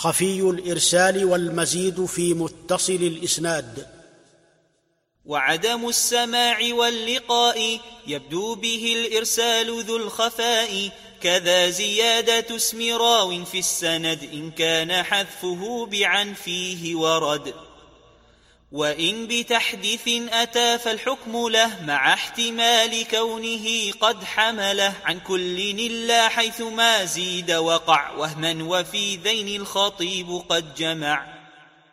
خفي الإرسال والمزيد في متصل الإسناد. وعدم السماع واللقاء يبدو به الإرسال ذو الخفاء كذا زيادة اسم راو في السند إن كان حذفه بعن فيه ورد. وإن بتحديث أتى فالحكم له مع احتمال كونه قد حمله. عن كل إلا حيث ما زيد وقع وهما وفي ذين الخطيب قد جمع.